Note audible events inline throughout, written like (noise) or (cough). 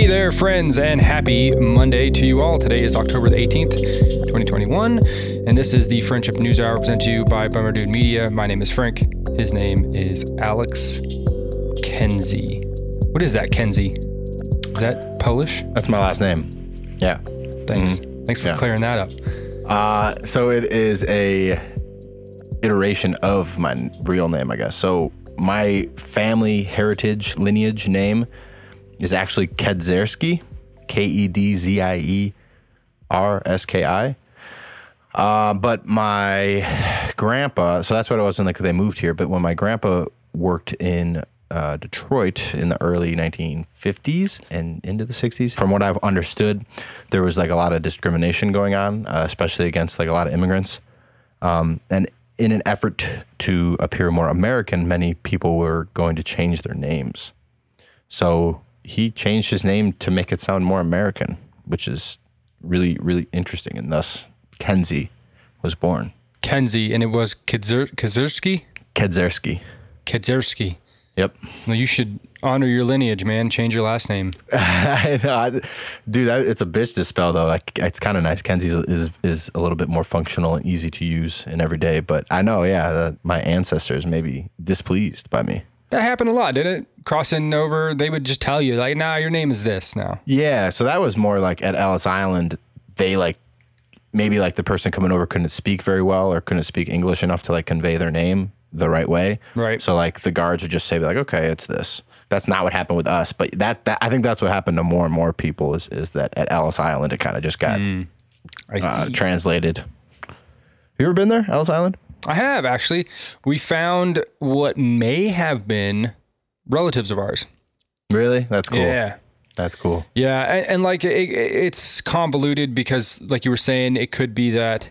Hey there, friends, and happy Monday to you all. Today is October the 18th, 2021, and this is the Friendship News Hour presented to you by Bummer Dude Media. My name is Frank. His name is Alex Kenzie. What is that, Kenzie? Is that Polish? That's my last name. Yeah. Thanks. Thanks for Yeah. clearing that up. Uh, so it is a iteration of my real name, I guess. So my family heritage lineage name is actually Kedzierski, K E D Z I E R S K I. Uh, but my grandpa, so that's what it was when like they moved here. But when my grandpa worked in uh, Detroit in the early 1950s and into the 60s, from what I've understood, there was like a lot of discrimination going on, uh, especially against like a lot of immigrants. Um, and in an effort to appear more American, many people were going to change their names. So he changed his name to make it sound more American, which is really, really interesting. And thus, Kenzie was born. Kenzie, and it was Kadzir- Kazirski? Kedzierski. Kadzierski. Yep. Well, you should honor your lineage, man. Change your last name. (laughs) I know, I- dude. That, it's a bitch to spell though. Like it's kind of nice. Kenzie's is is a little bit more functional and easy to use in every day. But I know, yeah, that my ancestors may be displeased by me. That happened a lot, didn't it? Crossing over, they would just tell you, like, nah, your name is this now. Yeah, so that was more like at Ellis Island. They like maybe like the person coming over couldn't speak very well or couldn't speak English enough to like convey their name the right way. Right. So like the guards would just say like, okay, it's this. That's not what happened with us, but that, that I think that's what happened to more and more people is is that at Ellis Island it kind of just got I uh, see. translated. Have you ever been there, Ellis Island? I have actually. We found what may have been relatives of ours. Really? That's cool. Yeah. That's cool. Yeah, and, and like it, it's convoluted because, like you were saying, it could be that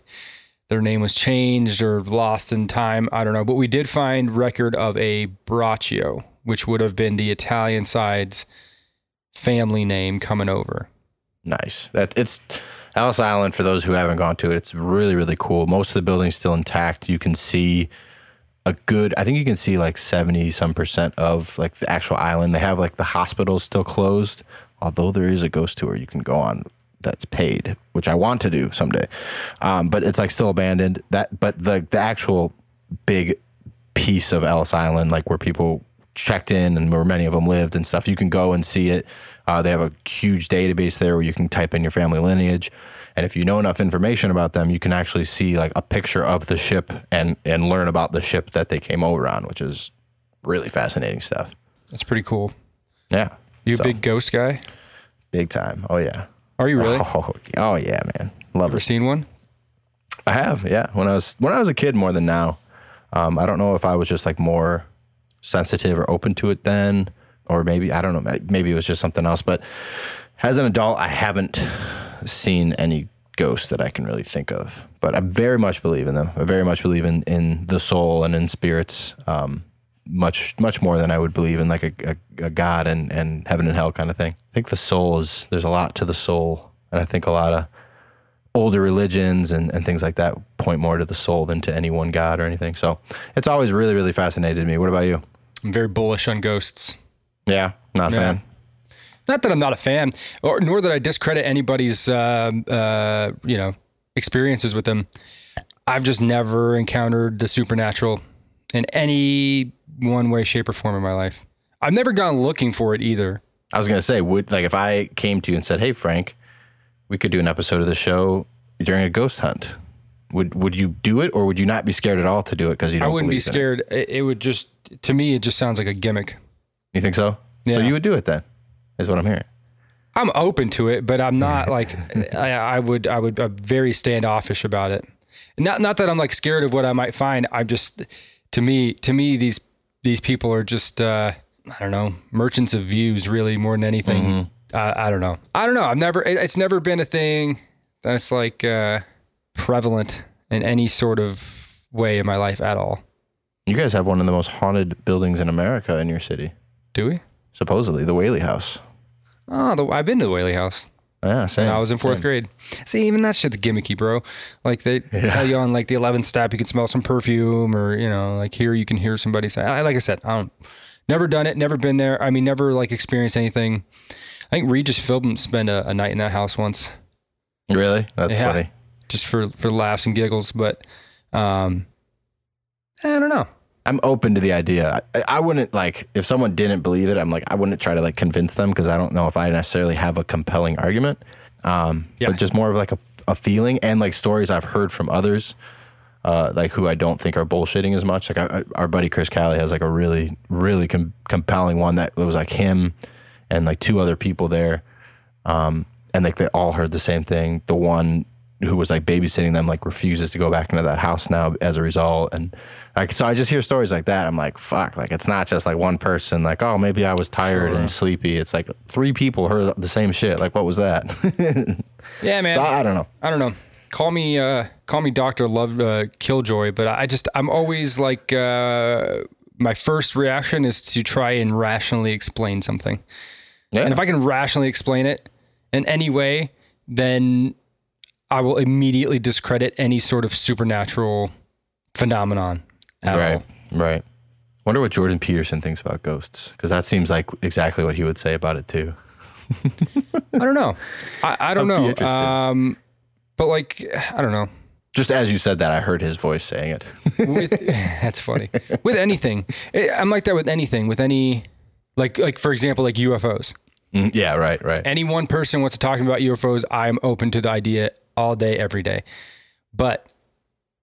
their name was changed or lost in time. I don't know, but we did find record of a Braccio, which would have been the Italian side's family name coming over. Nice. That it's Ellis Island for those who haven't gone to it. It's really really cool. Most of the building's still intact. You can see a good. I think you can see like seventy some percent of like the actual island. They have like the hospitals still closed, although there is a ghost tour you can go on that's paid, which I want to do someday. Um, but it's like still abandoned. That but the the actual big piece of Ellis Island, like where people checked in and where many of them lived and stuff. You can go and see it. Uh, they have a huge database there where you can type in your family lineage, and if you know enough information about them, you can actually see like a picture of the ship and and learn about the ship that they came over on, which is really fascinating stuff. That's pretty cool. Yeah, You a big ghost guy? big time. Oh yeah. Are you really? Oh, (laughs) oh yeah, man. Love Ever it. seen one? I have, yeah. When I was when I was a kid more than now. Um, I don't know if I was just like more sensitive or open to it then, or maybe I don't know. Maybe it was just something else. But as an adult, I haven't seen any ghosts that I can really think of. But I very much believe in them. I very much believe in in the soul and in spirits. Um, much much more than I would believe in like a, a, a God and, and heaven and hell kind of thing. I think the soul is there's a lot to the soul, and I think a lot of older religions and, and things like that point more to the soul than to any one God or anything. So it's always really, really fascinated me. What about you? I'm very bullish on ghosts. Yeah, not a Yeah. fan. Not that I'm not a fan, or nor that I discredit anybody's, uh, uh, you know, experiences with them. I've just never encountered the supernatural in any one way, shape, or form in my life. I've never gone looking for it either. I was gonna say, would like if I came to you and said, "Hey, Frank, we could do an episode of the show during a ghost hunt," would would you do it, or would you not be scared at all to do it because you don't? I wouldn't be in it? scared. It, it would just, to me, it just sounds like a gimmick. You think so? So Yeah. you would do it then? Is what I'm hearing. I'm open to it, but I'm not (laughs) like I, I would. I would. I'm very standoffish about it. Not not that I'm like scared of what I might find. I'm just to me to me these these people are just uh, I don't know merchants of views really more than anything. Uh, I don't know. I don't know. I've never. It, it's never been a thing that's like uh, prevalent in any sort of way in my life at all. You guys have one of the most haunted buildings in America in your city, Do we? supposedly the Whaley House. Oh, the, I've been to the Whaley House. Yeah, same. when I was in fourth same. grade. See, even that shit's gimmicky, bro. Like they (laughs) tell you on like the eleventh step, you can smell some perfume, or you know, like here you can hear somebody say. I, like I said, I don't, never done it, never been there. I mean, never like experienced anything I think Regis Philbin spent a, a night in that house once, Really? That's Yeah. funny. just for for laughs and giggles. But um, I don't know. I'm open to the idea. I, I wouldn't like if someone didn't believe it. I'm like I wouldn't try to like convince them because I don't know if I necessarily have a compelling argument. Um, Yeah. but just more of like a, a feeling and like stories I've heard from others, uh, like who I don't think are bullshitting as much. Like I, I, our buddy Chris Callie has like a really really com- compelling one that was like him and like two other people there, um, and like they all heard the same thing. The one who was like babysitting them like refuses to go back into that house now as a result and like so i just hear stories like that i'm like fuck like it's not just like one person like oh maybe i was tired Sure. and sleepy it's like three people heard the same shit like what was that (laughs) Yeah, man. so i, I don't know I don't know. Call me uh call me Doctor Love uh, Killjoy, but I just I'm always like uh my first reaction is to try and rationally explain something. Yeah And if I can rationally explain it in any way, then I will immediately discredit any sort of supernatural phenomenon right all. right wonder what jordan peterson thinks about ghosts because that seems like exactly what he would say about it too I don't know. I, I don't know. Um, but like I don't know. just as you said that i heard his voice saying it with (laughs) that's funny with anything i'm like that with anything with any like like for example like ufos Mm, yeah right right. Any one person wants to talk about ufos i'm open to the idea all day every day. But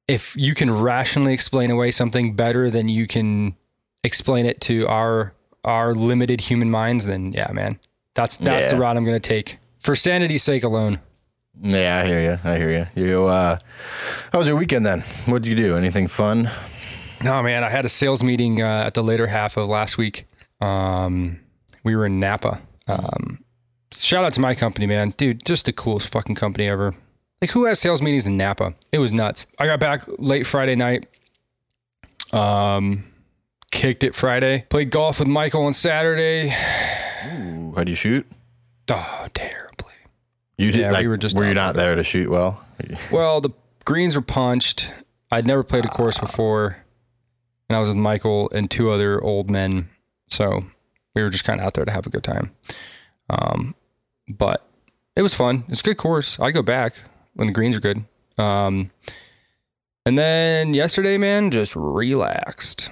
if you can rationally explain away something better than you can explain it to our our limited human minds then yeah man that's that's the route i'm going to take. For sanity's sake alone. Yeah i hear you i hear you you uh how was your weekend then? What did you do? Anything fun? No, man, I had a sales meeting uh, at the later half of last week. Um, we were in Napa. Um, shout out to my company, man, dude, just the coolest fucking company ever. Like, who has sales meetings in Napa? It was nuts. I got back late Friday night. Um, kicked it Friday. Played golf with Michael on Saturday. Ooh, how'd you shoot Oh, terribly. You did Yeah, we were just were you not there. there to shoot well? Well, the greens were punched. I'd never played a course before, and I was with Michael and two other old men, so we were just kind of out there to have a good time. Um, but it was fun. It's a good course. I go back when the greens are good. Um, and then yesterday, man, just relaxed.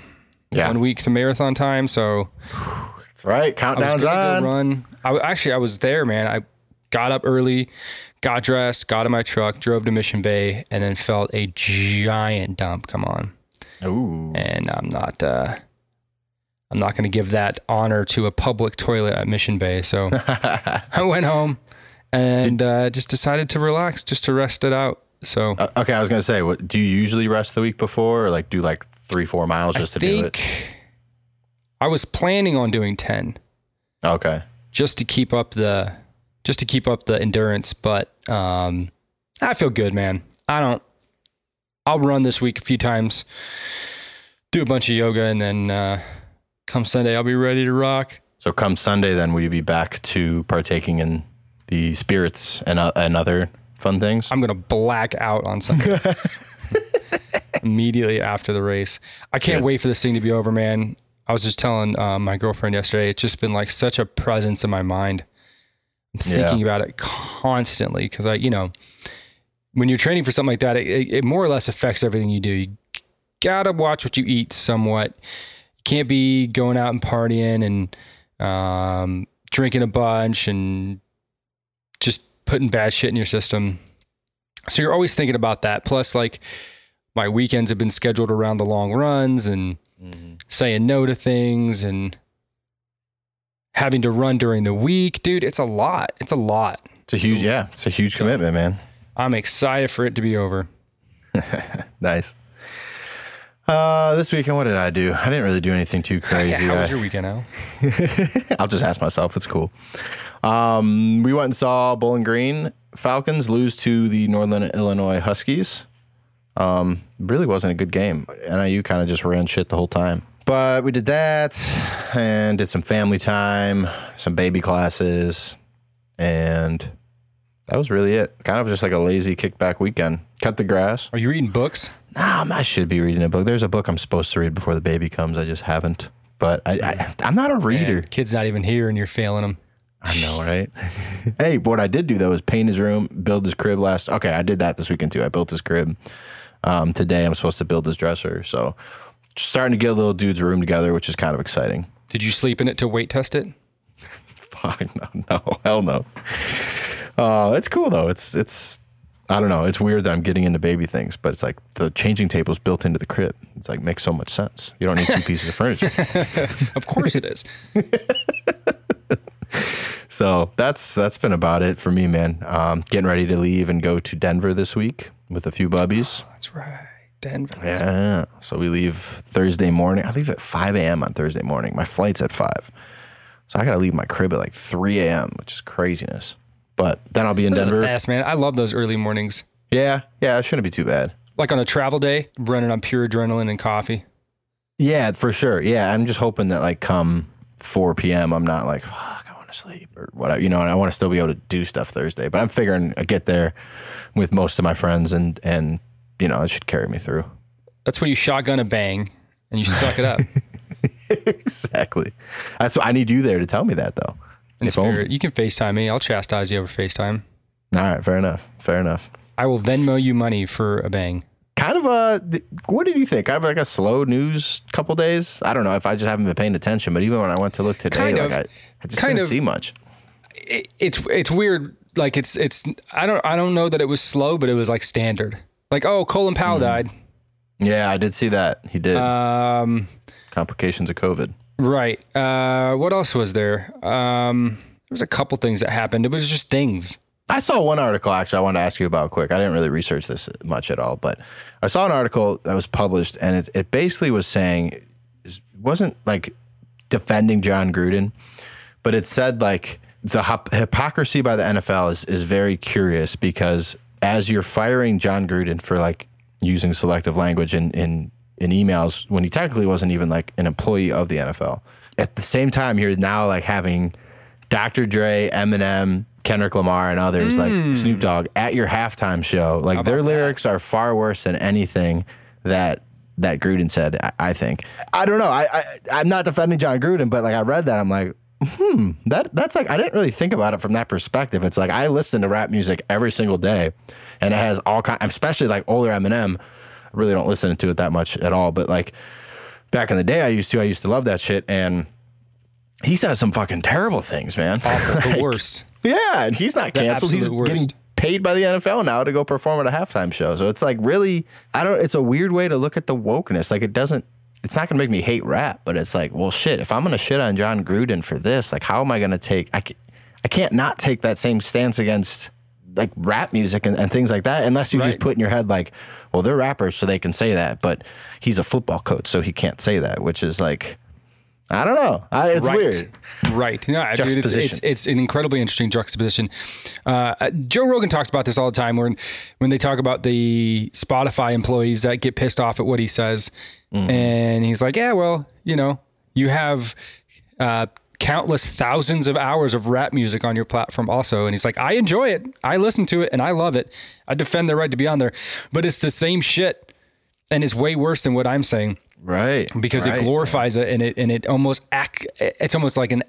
Yeah. One week to marathon time, so That's right. I was Countdown's gonna on. run. I actually I was there, man. I got up early, got dressed, got in my truck, drove to Mission Bay, and then felt a giant dump come on. Ooh. And I'm not uh I'm not gonna give that honor to a public toilet at Mission Bay. So (laughs) I went home and uh, just decided to relax, just to rest it out. So Uh, okay, I was gonna say, what do you usually rest the week before, or like do like three, four miles just I to do it? I was planning on doing ten. Okay. just to keep up the just to keep up the endurance but um i feel good man i don't i'll run this week a few times do a bunch of yoga and then uh come sunday i'll be ready to rock So come Sunday, then will you be back to partaking in the spirits and uh, and other fun things? i'm gonna black out on sunday (laughs) immediately after the race i can't Good. wait for this thing to be over man i was just telling uh, my girlfriend yesterday it's just been like such a presence in my mind I'm Yeah. thinking about it constantly because I, you know, when you're training for something like that, it, it, it more or less affects everything you do. You gotta watch what you eat somewhat. Can't be going out and partying and um, drinking a bunch and just putting bad shit in your system. So you're always thinking about that. Plus, like my weekends have been scheduled around the long runs and saying no to things and having to run during the week, dude. It's a lot. It's a lot. It's a huge, yeah, it's a huge commitment, man. I'm excited for it to be over. (laughs) Nice. Uh, this weekend, what did I do? I didn't really do anything too (laughs) crazy. How was your weekend, Al? (laughs) I'll just ask myself. It's cool. Um, we went and saw Bowling Green Falcons lose to the Northern Illinois Huskies. Um, really wasn't a good game. NIU kind of just ran shit the whole time. But we did that and did some family time, some baby classes, and that was really it. Kind of just like a lazy kickback weekend. Cut the grass. Are you reading books? Um, I should be reading a book. There's a book I'm supposed to read before the baby comes. I just haven't. But I, I I'm not a reader. Man, kid's not even here and you're failing him. I know, right? (laughs) hey, what I did do though is paint his room, build his crib last. Okay, I did that this weekend too. I built his crib. Um, today I'm supposed to build his dresser. So starting to get a little dude's room together, which is kind of exciting. Did you sleep in it to weight test it? (laughs) Fuck no, no, hell no. Uh, it's cool though. It's it's I don't know. It's weird that I'm getting into baby things, but it's like the changing table is built into the crib. It's like makes so much sense. You don't need two pieces of furniture. (laughs) Of course it is. (laughs) So that's that's been about it for me, man. Um, getting ready to leave and go to Denver this week with a few bubbies. That's right. Denver. Yeah. So we leave Thursday morning. I leave at 5 a.m. on Thursday morning. My flight's at 5. So I got to leave my crib at like 3 a.m., which is craziness. But then I'll be in Those are the Denver. best, man. I love those early mornings. Yeah. Yeah. It shouldn't be too bad. Like on a travel day, running on pure adrenaline and coffee. Yeah, for sure. Yeah. I'm just hoping that like come 4 p.m., I'm not like, fuck, I want to sleep or whatever. You know, and I want to still be able to do stuff Thursday. But I'm figuring I get there with most of my friends and, and, you know, it should carry me through. That's when you shotgun a bang and you suck it up. (laughs) exactly. That's what I need you there to tell me that though. In If only. You can FaceTime me. I'll chastise you over FaceTime. All right, fair enough. Fair enough. I will Venmo you money for a bang. Kind of a. What did you think? Kind of like a slow news couple days. I don't know if I just haven't been paying attention, but even when I went to look today, Kind like of. I, I just didn't of. see much. It, it's it's weird. Like it's it's I don't I don't know that it was slow, but it was like standard. Like oh, Colin Powell died. Yeah, I did see that. He did Um, complications of COVID. Right. Uh, what else was there? Um, there was a couple things that happened. It was just things. I saw one article actually I wanted to ask you about quick. I didn't really research this much at all, but I saw an article that was published and it, it basically was saying it wasn't like defending John Gruden, but it said like the hypocrisy by the NFL is is very curious because as you're firing John Gruden for like using selective language in in in emails when he technically wasn't even like an employee of the NFL. At the same time, you're now like having Dr. Dre, Eminem, Kendrick Lamar, and others like Snoop Dogg at your halftime show. Like their lyrics are far worse than anything that that Gruden said. I, I think. I don't know. I, I I'm not defending John Gruden, but like I read that, I'm like, hmm, that that's like I didn't really think about it from that perspective. It's like I listen to rap music every single day, and it has all kind, especially like older Eminem. Really don't listen to it that much at all, but like back in the day, I used to. I used to love that shit, and he says some fucking terrible things, man. The (laughs) worst. Yeah, and he's not canceled. He's worst. getting paid by the NFL now to go perform at a halftime show. So it's like really, I don't. It's a weird way to look at the wokeness. Like it doesn't. It's not gonna make me hate rap, but it's like, well, shit. If I'm gonna shit on John Gruden for this, like, how am I gonna take? I I can't not take that same stance against like rap music and, and things like that, unless you just put in your head like, well, they're rappers, so they can say that, but he's a football coach, so he can't say that, which is like. I don't know. I, it's right. weird. Right. No, dude, it's, it's it's an incredibly interesting juxtaposition. Uh, uh, Joe Rogan talks about this all the time when when they talk about the Spotify employees that get pissed off at what he says, Mm-hmm. and he's like, "Yeah, well, you know, you have." Uh, countless thousands of hours of rap music on your platform also. And he's like i enjoy it. I listen to it and i love it. I defend the right to be on there. But it's the same shit. And it's way worse than what i'm saying. Right. because right. it glorifies it and it and it almost act it's almost like an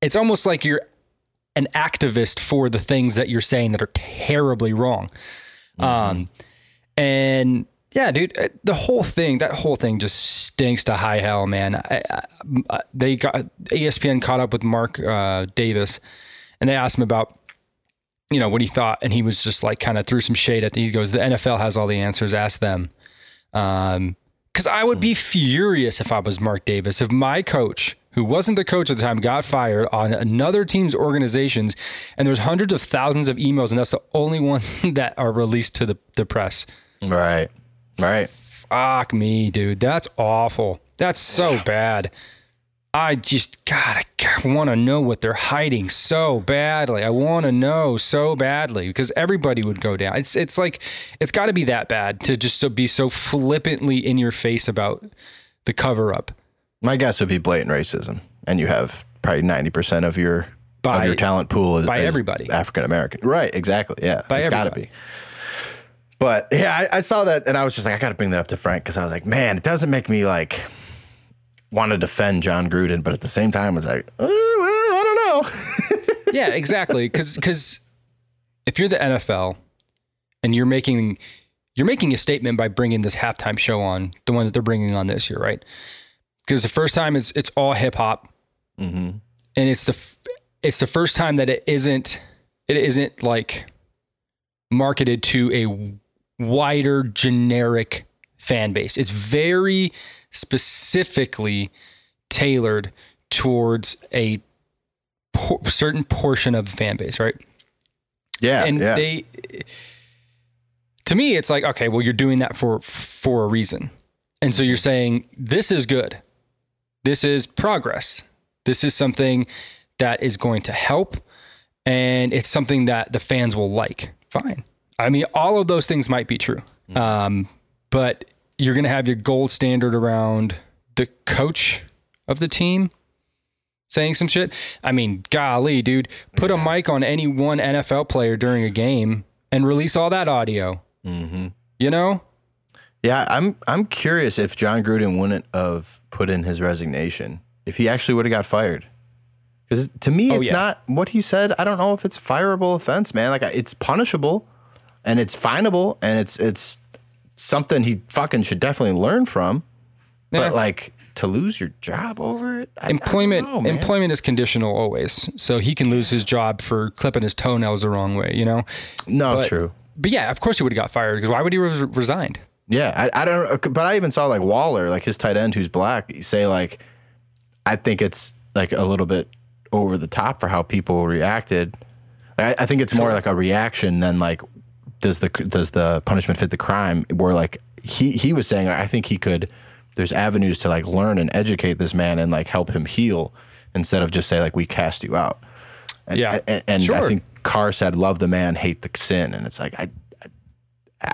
it's almost like you're an activist for the things that you're saying that are terribly wrong. Um and yeah dude uh, the whole thing that whole thing just stinks to high hell man I, I, they got espn caught up with mark uh, davis and they asked him about you know what he thought and he was just like kind of threw some shade at the, he goes the nfl has all the answers ask them um because I would be furious if I was Mark Davis. If my coach, who wasn't the coach at the time, got fired on another team's organizations, and there's hundreds of thousands of emails, and that's the only (laughs) ones that are released to the, the press. Right. Right. Fuck me, dude. That's awful. That's so bad. I just, God, I want to know what they're hiding so badly. I want to know so badly because everybody would go down. It's, it's like, it's got to be that bad to just so be so flippantly in your face about the cover up. My guess would be blatant racism, and you have probably ninety percent of your By- of your talent pool is by everybody. African American. Right? Exactly. Yeah. By it's got to be. But yeah, I, I saw that, and I was just like, I got to bring that up to Frank because I was like, man, it doesn't make me like want to defend John Gruden, but at the same time, I was like, oh, well, I don't know. (laughs) yeah, exactly. Because because if you're the NFL and you're making you're making a statement by bringing this halftime show on, the one that they're bringing on this year, right? Because the first time it's it's all hip hop, Mm-hmm. and it's the it's the first time that it isn't it isn't like marketed to a wider generic fan base. It's very specifically tailored towards a por- certain portion of the fan base, right? Yeah, and yeah. they to me it's like okay well you're doing that for for a reason and so you're saying this is good this is progress this is something that is going to help and it's something that the fans will like fine i mean all of those things might be true um, but you're going to have your gold standard around the coach of the team saying some shit. I mean, golly, dude, put a mic on any one NFL player during a game and release all that audio. mm-hmm. You know? Yeah, I'm I'm curious if John Gruden wouldn't have put in his resignation, if he actually would have got fired. Because to me, Oh, it's yeah. not what he said. I don't know if it's fireable offense, man. Like it's punishable, and it's finable, and it's it's something he fucking should definitely learn from. Yeah. But like to lose your job over it, I, I Employment know, man. employment is conditional always. So he can lose his job for clipping his toenails the wrong way, you know? No, But- true. But yeah, of course he would have got fired because why would he have resigned? Yeah, I, I don't. Uh, but I even saw like Waller, like his tight end, who's black, say like, I think it's like a little bit over the top for how people reacted. I, I think it's more like a reaction than like, does the does the punishment fit the crime? Where like he he was saying, I think he could. There's avenues to like learn and educate this man and like help him heal instead of just say like we cast you out. And, Yeah, and, and I think Carr said, "Love the man, hate the sin," and it's like I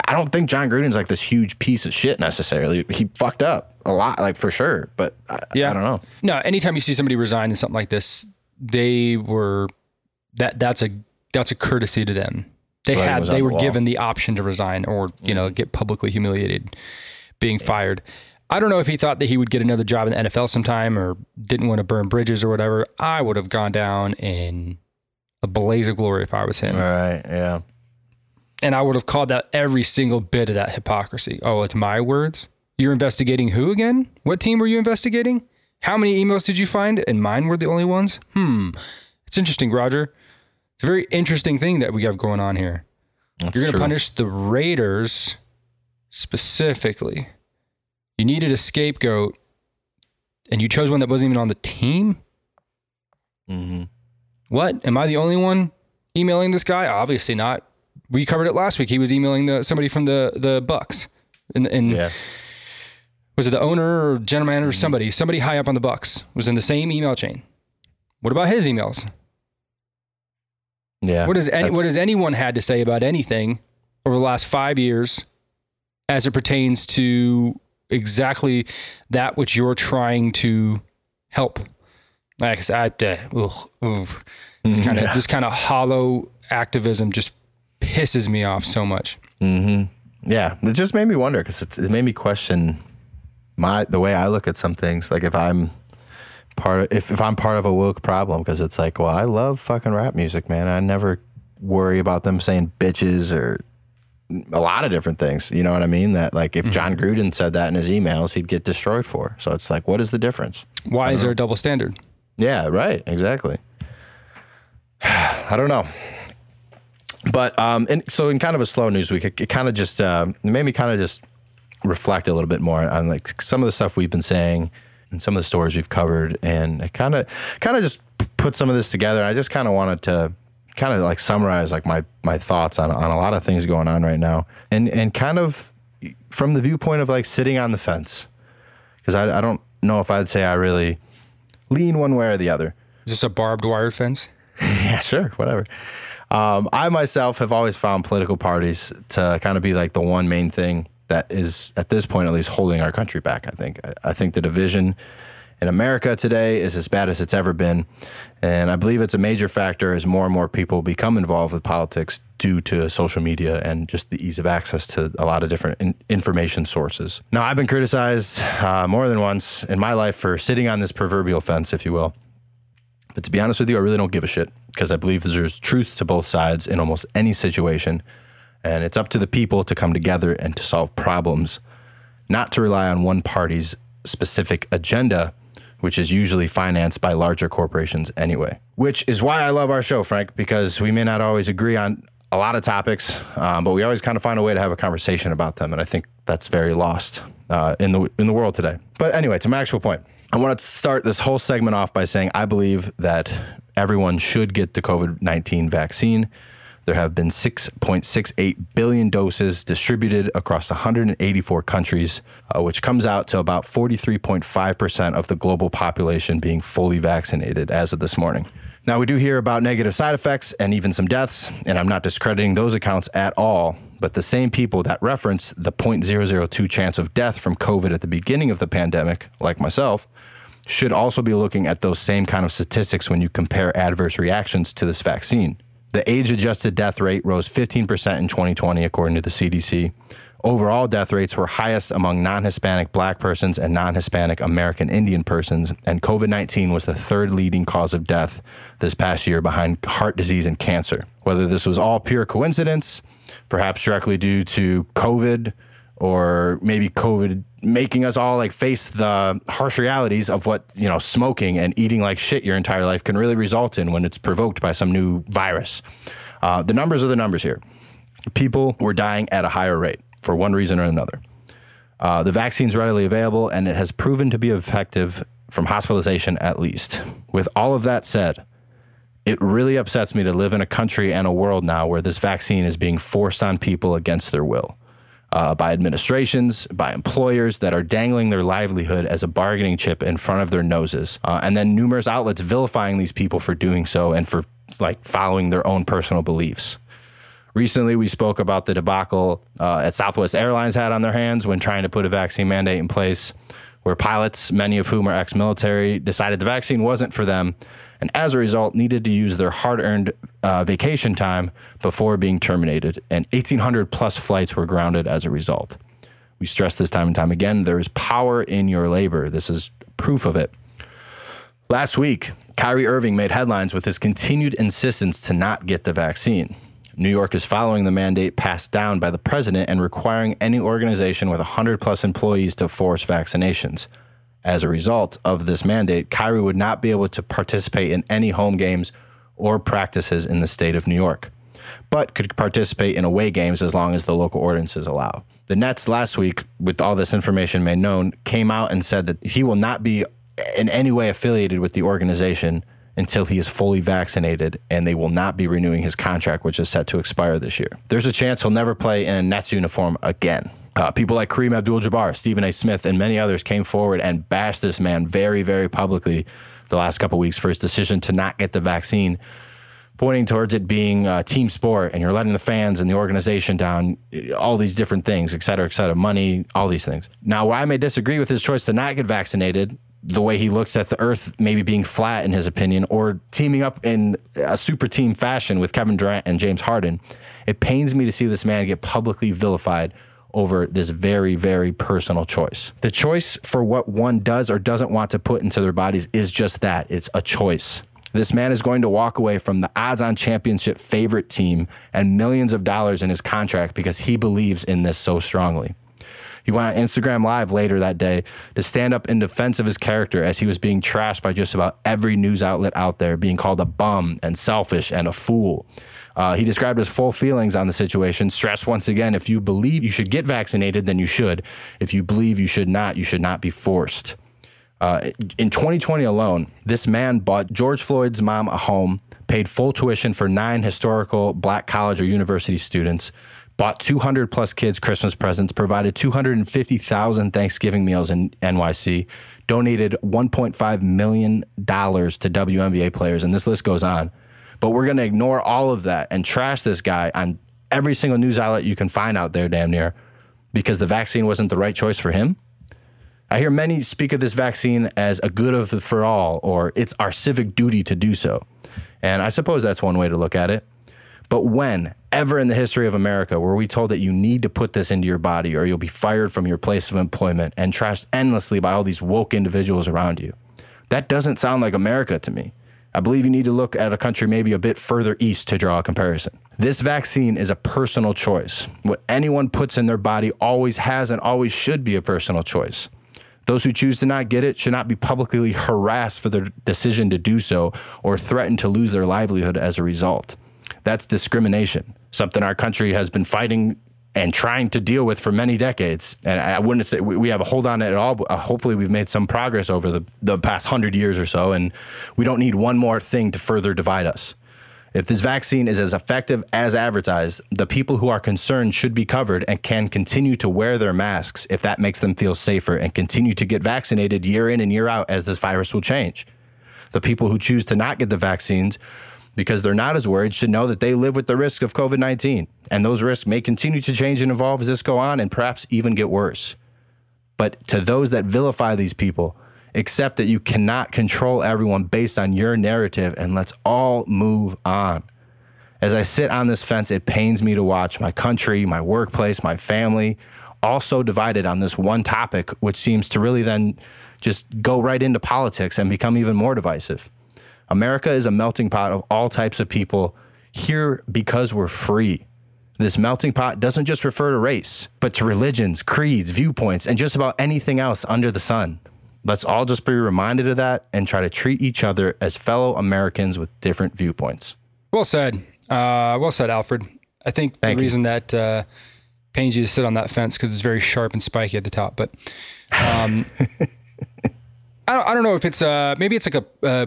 I don't think John Gruden's like this huge piece of shit necessarily. He fucked up a lot, like for sure. But I, Yeah. I don't know. No, anytime you see somebody resign in something like this, they were that that's a that's a courtesy to them. They had they were wall. given the option to resign or you know get publicly humiliated, being fired. I don't know if he thought that he would get another job in the NFL sometime or didn't want to burn bridges or whatever. I would have gone down in a blaze of glory if I was him. All right. Yeah. And I would have called out every single bit of that hypocrisy. Oh, it's my words? You're investigating who again? What team were you investigating? How many emails did you find? And mine were the only ones? Hmm. It's interesting, Roger. It's a very interesting thing that we have going on here. That's You're going to punish the Raiders specifically. You needed a scapegoat, and you chose one that wasn't even on the team? hmm What? Am I the only one emailing this guy? Obviously not. We covered it last week. He was emailing the somebody from the the Bucks, and and Yeah. was it the owner or general manager? Or Somebody, somebody high up on the Bucks was in the same email chain. What about his emails? Yeah. What does any, what has anyone had to say about anything over the last five years, as it pertains to exactly that which you're trying to help? Like I uh. It's kind of Yeah. this kind of hollow activism just pisses me off so much. hmm Yeah. It just made me wonder because it, it made me question my the way I look at some things. Like if I'm part of, if, if I'm part of a woke problem because it's like, well, I love fucking rap music, man. I never worry about them saying bitches or a lot of different things. You know what I mean? That like if John Gruden said that in his emails, he'd get destroyed for. So it's like, what is the difference? Why is there a double standard? Yeah, right. Exactly. (sighs) I don't know. But um, and so in kind of a slow news week, it, it kind of just uh, it made me kind of just reflect a little bit more on like some of the stuff we've been saying and some of the stories we've covered, and it kind of kind of just put some of this together. I just kind of wanted to kind of like summarize like my my thoughts on on a lot of things going on right now, and and kind of from the viewpoint of like sitting on the fence, because I I don't know if I'd say I really lean one way or the other. Is this a barbed wire fence? (laughs) Yeah, sure, whatever. Um, I myself have always found political parties to kind of be like the one main thing that is, at this point at least, holding our country back. I think. I, think the division in America today is as bad as it's ever been, and I believe it's a major factor as more and more people become involved with politics due to social media and just the ease of access to a lot of different in- information sources. Now, I've been criticized uh, more than once in my life for sitting on this proverbial fence, if you will. But to be honest with you, I really don't give a shit because I believe there's truth to both sides in almost any situation. And it's up to the people to come together and to solve problems, not to rely on one party's specific agenda, which is usually financed by larger corporations anyway. Which is why I love our show, Frank, because we may not always agree on a lot of topics, um, but we always kind of find a way to have a conversation about them. And I think that's very lost uh, in the in the world today. But anyway, to my actual point, I want to start this whole segment off by saying I believe that everyone should get the COVID nineteen vaccine. There have been 6.68 billion doses distributed across 184 countries, uh, which comes out to about 43.5% of the global population being fully vaccinated as of this morning. Now, we do hear about negative side effects and even some deaths, and I'm not discrediting those accounts at all. But the same people that reference the 0.002 chance of death from COVID at the beginning of the pandemic, like myself, should also be looking at those same kind of statistics when you compare adverse reactions to this vaccine. The age adjusted death rate rose 15% in 2020, according to the CDC. Overall death rates were highest among non Hispanic black persons and non Hispanic American Indian persons, and COVID 19 was the third leading cause of death this past year behind heart disease and cancer. Whether this was all pure coincidence, perhaps directly due to COVID, or maybe COVID making us all like face the harsh realities of what, you know, smoking and eating like shit your entire life can really result in when it's provoked by some new virus. Uh, the numbers are the numbers here. People were dying at a higher rate for one reason or another. Uh, the vaccine's readily available and it has proven to be effective from hospitalization at least. With all of that said, it really upsets me to live in a country and a world now where this vaccine is being forced on people against their will. Uh, by administrations, by employers that are dangling their livelihood as a bargaining chip in front of their noses, uh, and then numerous outlets vilifying these people for doing so and for like following their own personal beliefs. Recently, we spoke about the debacle uh, at Southwest Airlines had on their hands when trying to put a vaccine mandate in place, where pilots, many of whom are ex military, decided the vaccine wasn't for them, and as a result, needed to use their hard earned uh, vacation time before being terminated, and 1,800 plus flights were grounded as a result. We stress this time and time again there is power in your labor. This is proof of it. Last week, Kyrie Irving made headlines with his continued insistence to not get the vaccine. New York is following the mandate passed down by the president and requiring any organization with 100 plus employees to force vaccinations. As a result of this mandate, Kyrie would not be able to participate in any home games or practices in the state of New York, but could participate in away games as long as the local ordinances allow. The Nets last week, with all this information made known, came out and said that he will not be in any way affiliated with the organization until he is fully vaccinated, and they will not be renewing his contract, which is set to expire this year. There's a chance he'll never play in a Nets uniform again. Uh, people like Kareem Abdul Jabbar, Stephen A. Smith, and many others came forward and bashed this man very, very publicly the last couple weeks for his decision to not get the vaccine, pointing towards it being a team sport and you're letting the fans and the organization down, all these different things, et cetera, et cetera, money, all these things. Now, why I may disagree with his choice to not get vaccinated the way he looks at the earth maybe being flat in his opinion or teaming up in a super team fashion with Kevin Durant and James Harden. It pains me to see this man get publicly vilified over this very, very personal choice. The choice for what one does or doesn't want to put into their bodies is just that it's a choice. This man is going to walk away from the odds on championship favorite team and millions of dollars in his contract because he believes in this so strongly. He went on Instagram Live later that day to stand up in defense of his character as he was being trashed by just about every news outlet out there, being called a bum and selfish and a fool. Uh, he described his full feelings on the situation. Stress once again if you believe you should get vaccinated, then you should. If you believe you should not, you should not be forced. Uh, in 2020 alone, this man bought George Floyd's mom a home, paid full tuition for nine historical black college or university students, bought 200 plus kids Christmas presents, provided 250,000 Thanksgiving meals in NYC, donated 1.5 million dollars to WNBA players, and this list goes on. But we're going to ignore all of that and trash this guy on every single news outlet you can find out there, damn near, because the vaccine wasn't the right choice for him. I hear many speak of this vaccine as a good of for all, or it's our civic duty to do so. And I suppose that's one way to look at it. But when ever in the history of America were we told that you need to put this into your body or you'll be fired from your place of employment and trashed endlessly by all these woke individuals around you? That doesn't sound like America to me. I believe you need to look at a country maybe a bit further east to draw a comparison. This vaccine is a personal choice. What anyone puts in their body always has and always should be a personal choice. Those who choose to not get it should not be publicly harassed for their decision to do so or threatened to lose their livelihood as a result. That's discrimination, something our country has been fighting and trying to deal with for many decades. And I wouldn't say we have a hold on it at all. But uh, hopefully, we've made some progress over the, the past hundred years or so. And we don't need one more thing to further divide us. If this vaccine is as effective as advertised, the people who are concerned should be covered and can continue to wear their masks if that makes them feel safer and continue to get vaccinated year in and year out as this virus will change. The people who choose to not get the vaccines because they're not as worried should know that they live with the risk of COVID 19. And those risks may continue to change and evolve as this go on and perhaps even get worse. But to those that vilify these people, accept that you cannot control everyone based on your narrative and let's all move on. As I sit on this fence, it pains me to watch my country, my workplace, my family all so divided on this one topic, which seems to really then just go right into politics and become even more divisive. America is a melting pot of all types of people here because we're free. This melting pot doesn't just refer to race, but to religions, creeds, viewpoints, and just about anything else under the sun. Let's all just be reminded of that and try to treat each other as fellow Americans with different viewpoints. Well said. Uh, well said, Alfred. I think Thank the you. reason that uh, pains you to sit on that fence because it's very sharp and spiky at the top. But um, (laughs) I, don't, I don't know if it's uh, maybe it's like a, uh,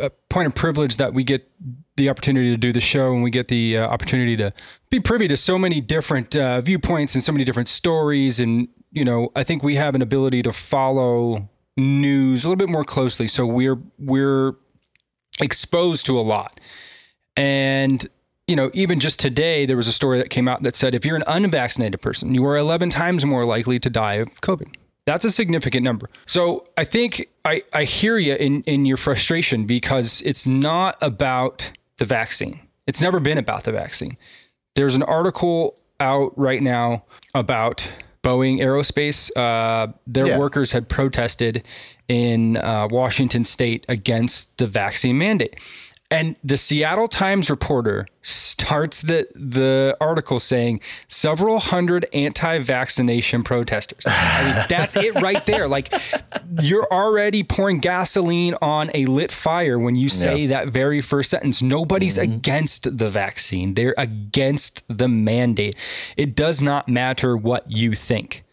a point of privilege that we get the opportunity to do the show and we get the uh, opportunity to be privy to so many different uh, viewpoints and so many different stories and you know i think we have an ability to follow news a little bit more closely. So we're we're exposed to a lot. And you know even just today there was a story that came out that said if you're an unvaccinated person you are 11 times more likely to die of covid that's a significant number. So I think I, I hear you in, in your frustration because it's not about the vaccine. It's never been about the vaccine. There's an article out right now about Boeing Aerospace. Uh, their yeah. workers had protested in uh, Washington state against the vaccine mandate. And the Seattle Times reporter starts the the article saying several hundred anti-vaccination protesters. I mean, (laughs) that's it right there. Like you're already pouring gasoline on a lit fire when you say that very first sentence. Nobody's mm-hmm. against the vaccine. They're against the mandate. It does not matter what you think.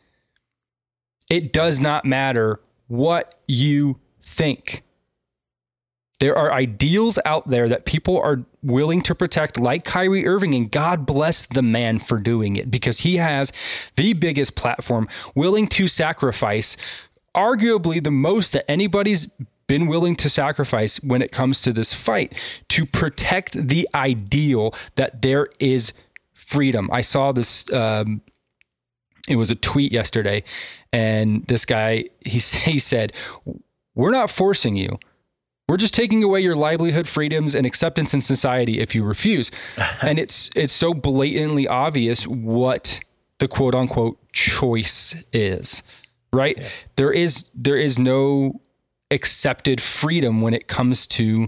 It does not matter what you think. There are ideals out there that people are willing to protect, like Kyrie Irving, and God bless the man for doing it because he has the biggest platform, willing to sacrifice arguably the most that anybody's been willing to sacrifice when it comes to this fight to protect the ideal that there is freedom. I saw this. Um, it was a tweet yesterday, and this guy he (laughs) he said, "We're not forcing you." We're just taking away your livelihood, freedoms, and acceptance in society if you refuse. (laughs) and it's it's so blatantly obvious what the quote unquote choice is. Right? Yeah. There is there is no accepted freedom when it comes to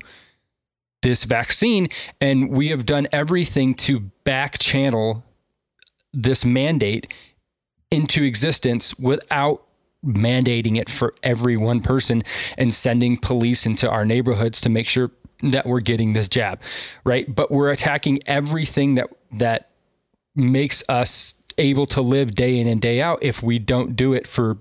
this vaccine. And we have done everything to back channel this mandate into existence without mandating it for every one person and sending police into our neighborhoods to make sure that we're getting this jab, right? But we're attacking everything that that makes us able to live day in and day out if we don't do it for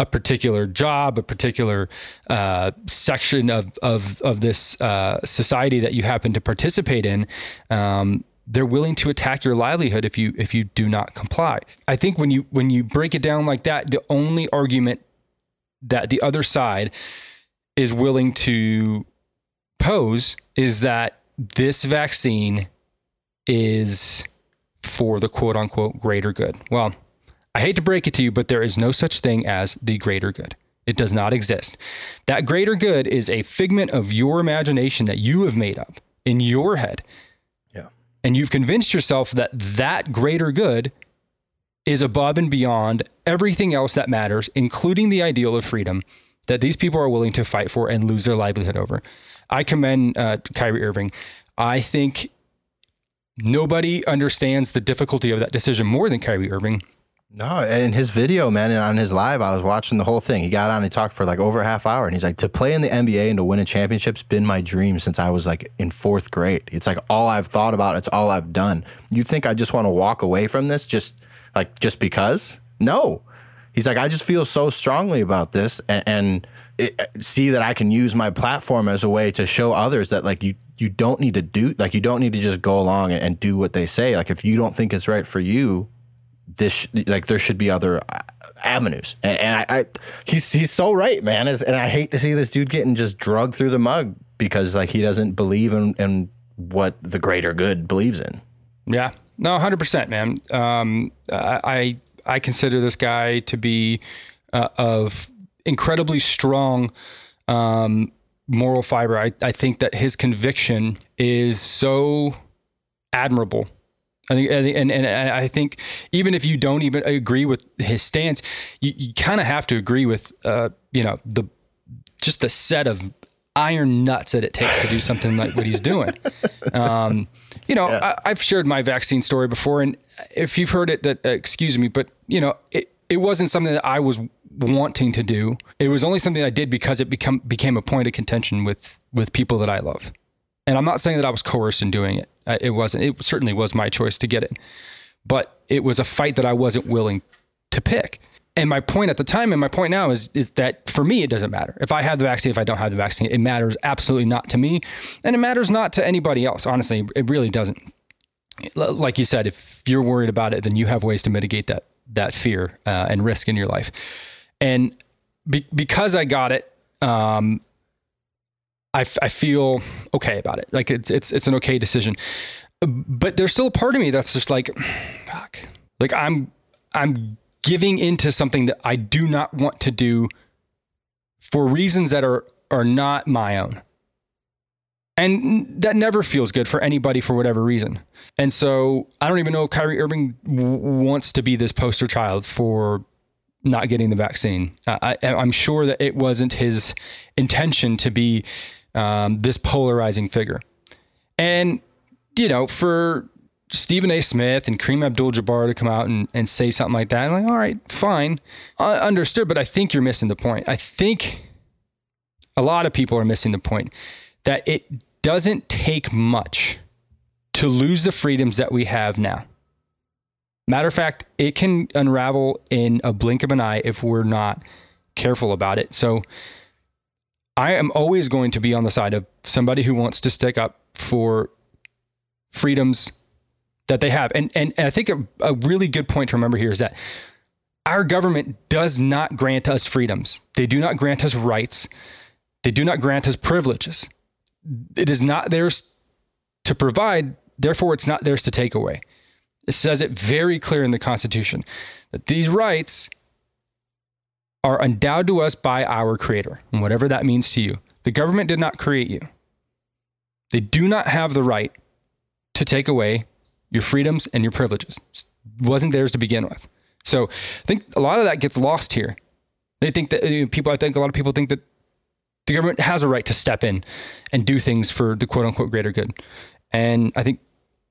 a particular job, a particular uh, section of of of this uh, society that you happen to participate in. Um, they're willing to attack your livelihood if you if you do not comply. I think when you when you break it down like that, the only argument that the other side is willing to pose is that this vaccine is for the quote unquote greater good. Well, I hate to break it to you, but there is no such thing as the greater good. It does not exist. That greater good is a figment of your imagination that you have made up in your head and you've convinced yourself that that greater good is above and beyond everything else that matters, including the ideal of freedom that these people are willing to fight for and lose their livelihood over. I commend uh, Kyrie Irving. I think nobody understands the difficulty of that decision more than Kyrie Irving. No, in his video, man, and on his live, I was watching the whole thing. He got on and talked for like over a half hour, and he's like, "To play in the NBA and to win a championship's been my dream since I was like in fourth grade. It's like all I've thought about. It's all I've done. You think I just want to walk away from this just like just because? No." He's like, "I just feel so strongly about this, and, and it, uh, see that I can use my platform as a way to show others that like you you don't need to do like you don't need to just go along and, and do what they say. Like if you don't think it's right for you." This like there should be other uh, avenues. And, and I, I, he's he's so right man. And i hate to see this dude getting just drugged through the mug because like he doesn't believe in, in what the greater good believes in. Yeah. No 100% man. Um, i i consider this guy to be uh, of incredibly strong um, moral fiber. I, I think that his conviction is so admirable I think, and, and I think even if you don't even agree with his stance, you, you kind of have to agree with, uh, you know, the just the set of iron nuts that it takes to do something like what he's doing. (laughs) Um, you know, yeah. I, have shared my vaccine story before, and if you've heard it, that uh, excuse me, but you know, it it wasn't something that I was wanting to do. It was only something I did because it become became a point of contention with with people that I love. And I'm not saying that I was coerced in doing it. It wasn't. It certainly was my choice to get it, but it was a fight that I wasn't willing to pick. And my point at the time, and my point now is is that for me, it doesn't matter if I have the vaccine, if I don't have the vaccine. It matters absolutely not to me, and it matters not to anybody else. Honestly, it really doesn't. Like you said, if you're worried about it, then you have ways to mitigate that that fear uh, and risk in your life. And be, because I got it, um, I, f- I feel okay about it. Like it's it's it's an okay decision. But there's still a part of me that's just like, fuck. Like I'm I'm giving into something that I do not want to do for reasons that are are not my own. And that never feels good for anybody for whatever reason. And so I don't even know if Kyrie Irving w- wants to be this poster child for not getting the vaccine. I, am sure that it wasn't his intention to be um, this polarizing figure. And, you know, for Stephen A. Smith and Kareem Abdul Jabbar to come out and, and say something like that, I'm like, all right, fine. I understood, but I think you're missing the point. I think a lot of people are missing the point that it doesn't take much to lose the freedoms that we have now. Matter of fact, it can unravel in a blink of an eye if we're not careful about it. So, I am always going to be on the side of somebody who wants to stick up for freedoms that they have. And, and, and I think a, a really good point to remember here is that our government does not grant us freedoms, they do not grant us rights, they do not grant us privileges. It is not theirs to provide, therefore, it's not theirs to take away. It says it very clear in the Constitution that these rights are endowed to us by our Creator, and whatever that means to you. The government did not create you. They do not have the right to take away your freedoms and your privileges. It wasn't theirs to begin with. So I think a lot of that gets lost here. They think that you know, people, I think a lot of people think that the government has a right to step in and do things for the quote unquote greater good. And I think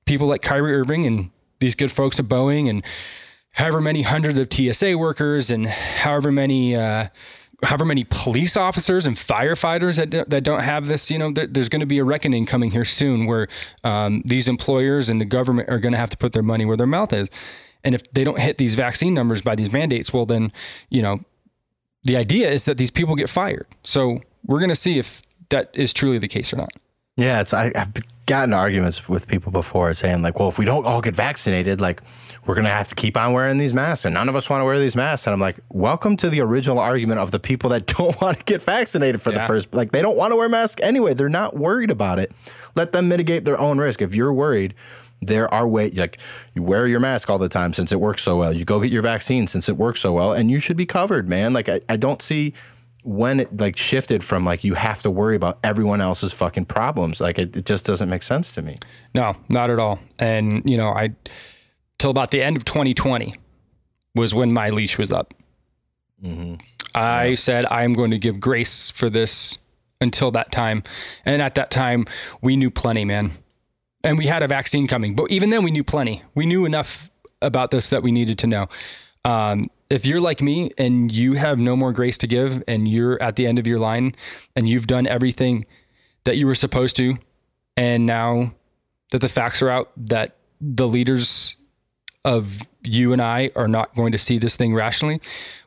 people like Kyrie Irving and these good folks at Boeing and however many hundreds of TSA workers and however many uh, however many police officers and firefighters that, that don't have this, you know, there, there's going to be a reckoning coming here soon where um, these employers and the government are going to have to put their money where their mouth is. And if they don't hit these vaccine numbers by these mandates, well, then, you know, the idea is that these people get fired. So we're going to see if that is truly the case or not. Yeah, it's I, have gotten arguments with people before saying like, well, if we don't all get vaccinated, like we're going to have to keep on wearing these masks and none of us want to wear these masks. And I'm like, welcome to the original argument of the people that (laughs) don't want to get vaccinated for yeah. the first, like they don't want to wear masks anyway. They're not worried about it. Let them mitigate their own risk. If you're worried, there are ways like you wear your mask all the time since it works so well. You go get your vaccine since it works so well and you should be covered, man. Like I, I don't see when it like shifted from like you have to worry about everyone else's fucking problems. Like it, it just doesn't make sense to me. No, not at all. And you know, I till about the end of 2020 was when my leash was up. Mm-hmm. I yeah. said, I'm going to give grace for this until that time. And at that time, we knew plenty, man. And we had a vaccine coming, but even then, we knew plenty. We knew enough about this that we needed to know. Um, if you're like me and you have no more grace to give and you're at the end of your line and you've done everything that you were supposed to, and now that the facts are out that the leaders of you and I are not going to see this thing rationally,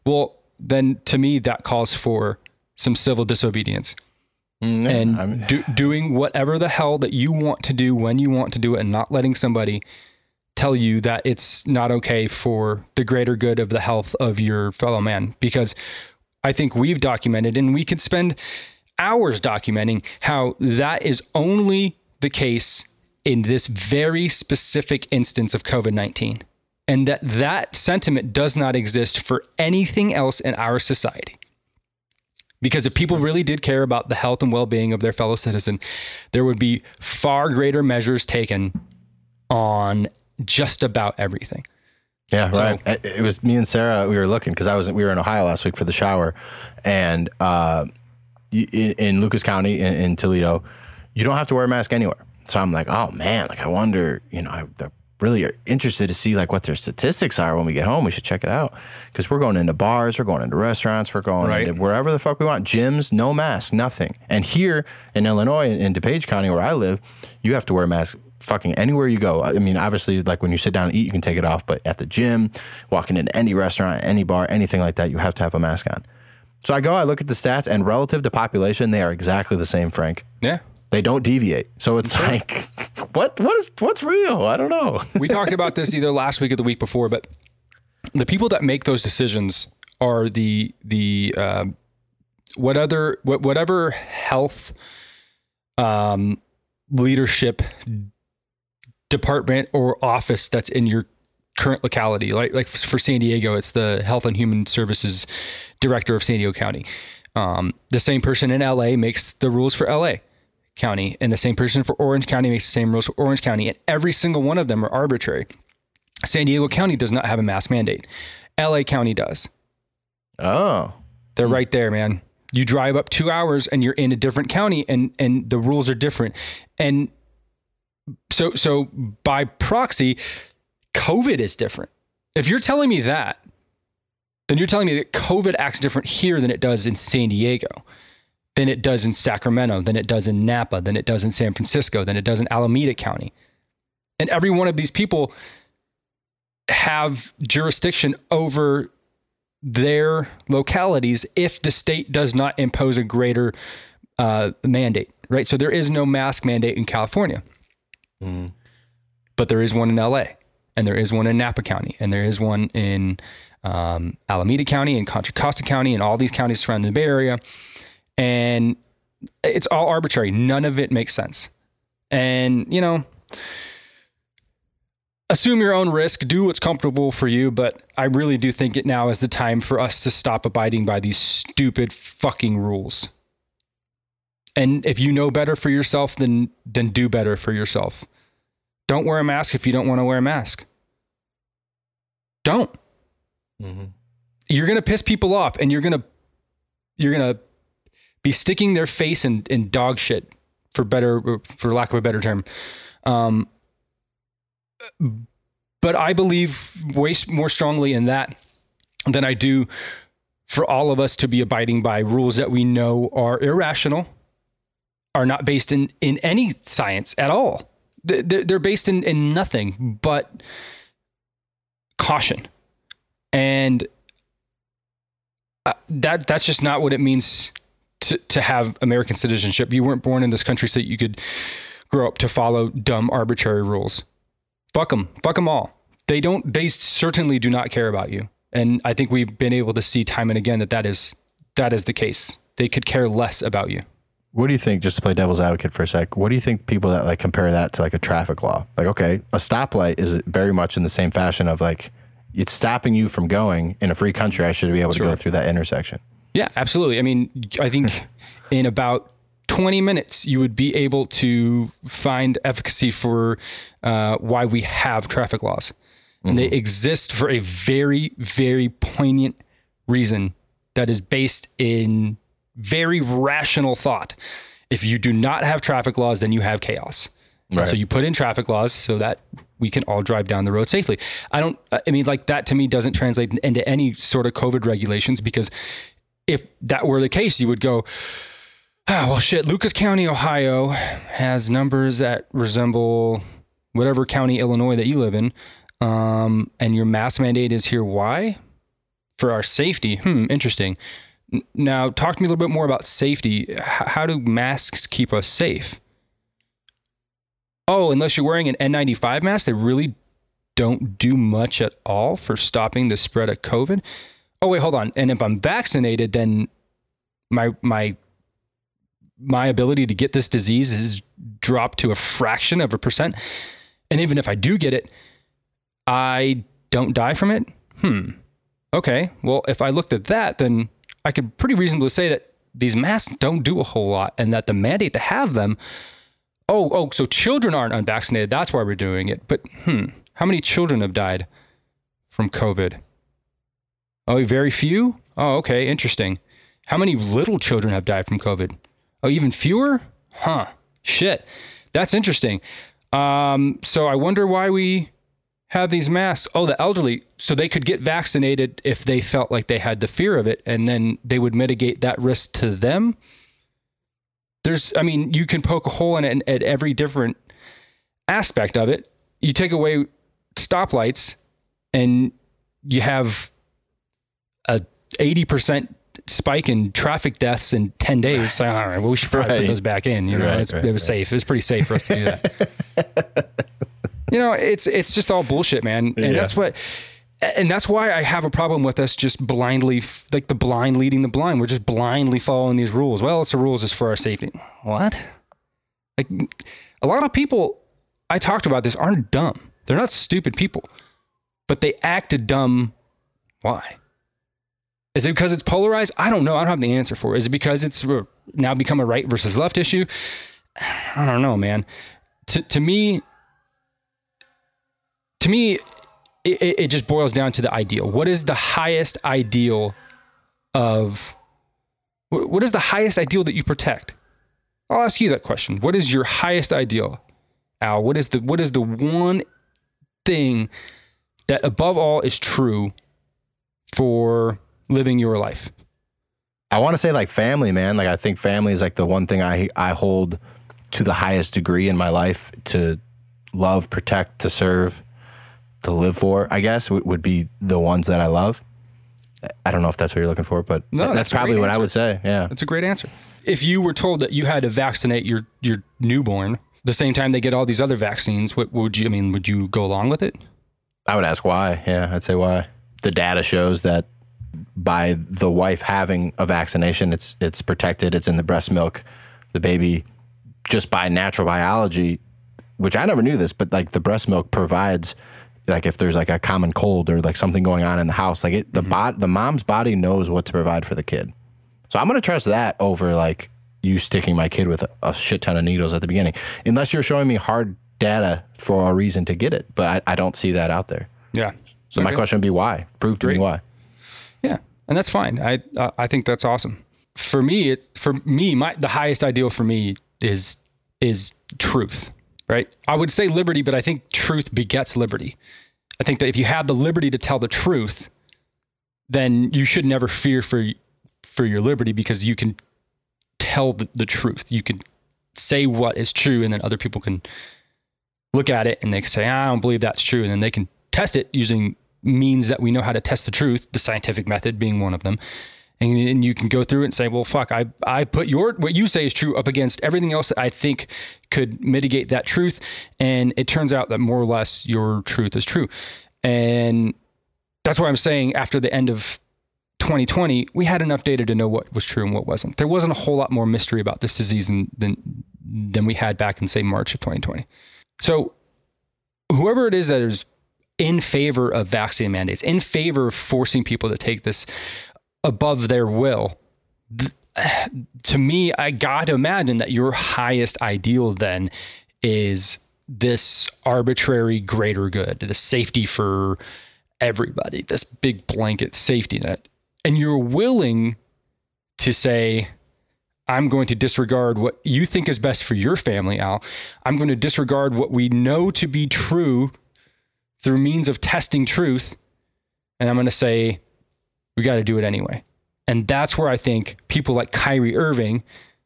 well, then to me, that calls for some civil disobedience. Mm, and do, doing whatever the hell that you want to do when you want to do it and not letting somebody tell you that it's not okay for the greater good of the health of your fellow man. Because i think we've documented and we could spend hours documenting how that is only the case in this very specific instance of covid-19 and that that sentiment does not exist for anything else in our society. Because if people really did care about the health and well-being of their fellow citizen there would be far greater measures taken on just about everything Yeah, So- right. It was me and Sarah. We were looking because I was we were in Ohio last week for the shower, and uh, in, in Lucas County in, in Toledo, you don't have to wear a mask anywhere. So I'm like, oh man, like I wonder, you know, I, they're really interested to see like what their statistics are when we get home. We should check it out because we're going into bars, we're going into restaurants, we're going Right. into wherever the fuck we want. Gyms, no mask, nothing. And here in Illinois, in DuPage County, where I live, you have to wear a mask fucking anywhere you go. I mean, obviously, like when you sit down and eat, you can take it off, but at the gym, walking into any restaurant, any bar, anything like that, you have to have a mask on. So I go, I look at the stats, and relative to population, they are exactly the same, Frank. yeah They don't deviate. So it's like, (laughs) what? What is? What's real? I don't know. (laughs) we talked about this either last week or the week before, but the people that make those decisions are the the uh, what other what, whatever health um, leadership department or office that's in your current locality. Like like for San Diego, it's the Health and Human Services Director of San Diego County. Um, the same person in LA makes the rules for LA County, and the same person for Orange County makes the same rules for Orange County, and every single one of them are arbitrary. San Diego County does not have a mask mandate. LA County does. Oh, They're right there, man. You drive up two hours and you're in a different county, and and the rules are different. And so so by proxy, COVID is different. If you're telling me that, then you're telling me that COVID acts different here than it does in San Diego, than it does in Sacramento, than it does in Napa, than it does in San Francisco, than it does in Alameda County. And every one of these people have jurisdiction over their localities if the state does not impose a greater uh, mandate, right? So there is no mask mandate in California, but there is one in LA, and there is one in Napa County, and there is one in um, Alameda County and Contra Costa County, and all these counties surrounding the Bay Area, and it's all arbitrary. None of it makes sense, and you know assume your own risk, do what's comfortable for you, but I really do think it now is the time for us to stop abiding by these stupid fucking rules. And if you know better for yourself, then then do better for yourself. Don't wear a mask if you don't want to wear a mask. Don't. You're gonna piss people off and you're gonna you're gonna be sticking their face in, in dog shit for better for lack of a better term. Um, but I believe way more strongly in that than I do for all of us to be abiding by rules that we know are irrational, are not based in, in any science at all. They- They're, they're based in, in nothing but caution. And uh, that that's just not what it means to, to have American citizenship. You weren't born in this country so you could grow up to follow dumb, arbitrary rules. Fuck them. Fuck them all. They don't. They certainly do not care about you. And I think we've been able to see time and again that that is that is the case. They could care less about you. What do you think? Just to play devil's advocate for a sec, what do you think people that like compare that to like a traffic law? Like, okay, a stoplight is very much in the same fashion of like it's stopping you from going in a free country. I should be able to go through that intersection. Yeah, absolutely. I mean, I think in about 20 minutes, you would be able to find efficacy for uh, why we have traffic laws. And they exist for a very, very poignant reason that is based in very rational thought. If you do not have traffic laws, then you have chaos. Right. So you put in traffic laws so that we can all drive down the road safely. I don't, I mean, like that to me doesn't translate into any sort of COVID regulations because if that were the case, you would go, ah, well, shit, Lucas County, Ohio has numbers that resemble whatever county, Illinois that you live in. Um, and your mask mandate is here. Why? For our safety. Hmm, interesting. Now, talk to me a little bit more about safety. How do masks keep us safe? Oh, unless you're wearing an N95 mask, they really don't do much at all for stopping the spread of COVID. Oh, wait, hold on. And if I'm vaccinated, then my my my ability to get this disease is dropped to a fraction of a percent. And even if I do get it, I don't die from it. Hmm. Okay. Well, if I looked at that, then I could pretty reasonably say that these masks don't do a whole lot and that the mandate to have them. Oh, oh, so children aren't unvaccinated. That's why we're doing it. But hmm, how many children have died from COVID? Oh, very few? Oh, okay. Interesting. How many little children have died from COVID? Oh, even fewer? Huh. Shit. That's interesting. Um, so I wonder why we have these masks. Oh, the elderly, so they could get vaccinated if they felt like they had the fear of it, and then they would mitigate that risk to them. There's, I mean, you can poke a hole in it at every different aspect of it. You take away stoplights, and you have a 80% spike in traffic deaths in 10 days. So, all right, well, we should probably Right. put those back in. You know, Right, it's, right, it was safe. It was pretty safe for us to do that. (laughs) you know, it's it's just all bullshit, man. And Yeah. that's what and that's why I have a problem with us just blindly like the blind leading the blind. We're just blindly following these rules. Well, it's the rules is for our safety. What? Like a lot of people I talked about this aren't dumb. They're not stupid people. But they acted dumb. Why? Is it because it's polarized? I don't know. I don't have the answer for it. Is it because it's uh, now become a right versus left issue? (sighs) I don't know, man. To, to me, to me, it, it just boils down to the ideal. What is the highest ideal of what what is the highest ideal that you protect? I'll ask you that question. What is your highest ideal, Al? What is the what is the one thing that above all is true for living your life? I want to say like family, man. Like I think family is like the one thing I I hold to the highest degree in my life to love, protect, to serve, to live for. I guess would, would be the ones that I love. I don't know if that's what you're looking for, but No, that's, that's probably what I would say. Yeah. That's a great answer. If you were told that you had to vaccinate your your newborn the same time they get all these other vaccines, what would you? I mean, would you go along with it? I would ask why. Yeah, I'd say why. The data shows that by the wife having a vaccination, it's it's protected. It's in the breast milk. The baby, just by natural biology, which I never knew this, but like the breast milk provides, like if there's like a common cold or like something going on in the house, like it, the bot, the mom's body knows what to provide for the kid. So I'm gonna trust that over like you sticking my kid with a, a shit ton of needles at the beginning, unless you're showing me hard data for a reason to get it. But I, I don't see that out there. Yeah. So my question would be why? Prove to me why. Yeah, and that's fine. I uh, I think that's awesome. For me, it for me, my the highest ideal for me is is truth. Right? I would say liberty, but I think truth begets liberty. I think that if you have the liberty to tell the truth, then you should never fear for for your liberty because you can tell the, the truth. You can say what is true, and then other people can look at it and they can say, "I don't believe that's true," and then they can test it using means that we know how to test the truth, the scientific method being one of them. And, and you can go through it and say, well, fuck, I, I put your, what you say is true up against everything else that I think could mitigate that truth. And it turns out that more or less your truth is true. And that's why I'm saying after the end of 2020, we had enough data to know what was true and what wasn't. There wasn't a whole lot more mystery about this disease than, than, than we had back in, say, March of 2020. So whoever it is that is in favor of vaccine mandates, in favor of forcing people to take this above their will, (sighs) to me, I got to imagine that your highest ideal then is this arbitrary greater good, the safety for everybody, this big blanket safety net. And you're willing to say, I'm going to disregard what you think is best for your family, Al. I'm going to disregard what we know to be true through means of testing truth. And I'm going to say, we got to do it anyway. And that's where I think people like Kyrie Irving,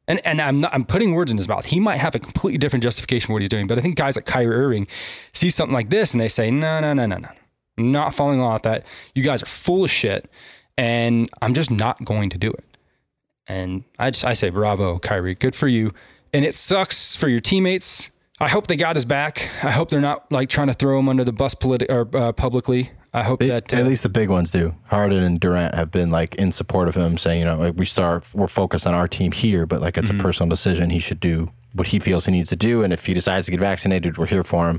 and, and I'm not, I'm putting words in his mouth. He might have a completely different justification for what he's doing, but I think guys like Kyrie Irving see something like this and they say, no, no, no, no, no. Not falling with that. You guys are full of shit. And I'm just not going to do it. And I just I say bravo, Kyrie. Good for you. And it sucks for your teammates. I hope they got his back. I hope they're not like trying to throw him under the bus politi- or uh, publicly. I hope that uh, At least the big ones do. Harden and Durant have been like in support of him, saying, you know, like we start, we're focused on our team here, but like it's Mm-hmm. a personal decision. He should do what he feels he needs to do, and if he decides to get vaccinated, we're here for him.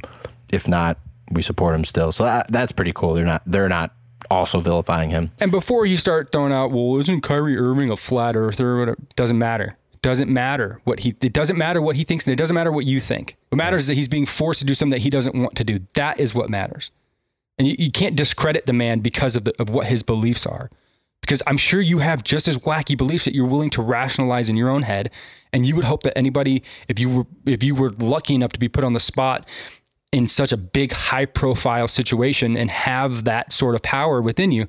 If not, we support him still. So that, that's pretty cool. They're not, they're not also vilifying him. And before you start throwing out, well, isn't Kyrie Irving a flat earther or whatever? Doesn't matter. Doesn't matter what he. It doesn't matter what he thinks, and it doesn't matter what you think. What matters is that he's being forced to do something that he doesn't want to do. That is what matters. And you, you can't discredit the man because of the, of what his beliefs are. Because I'm sure you have just as wacky beliefs that you're willing to rationalize in your own head, and you would hope that anybody, if you were if you were lucky enough to be put on the spot in such a big high profile situation and have that sort of power within you,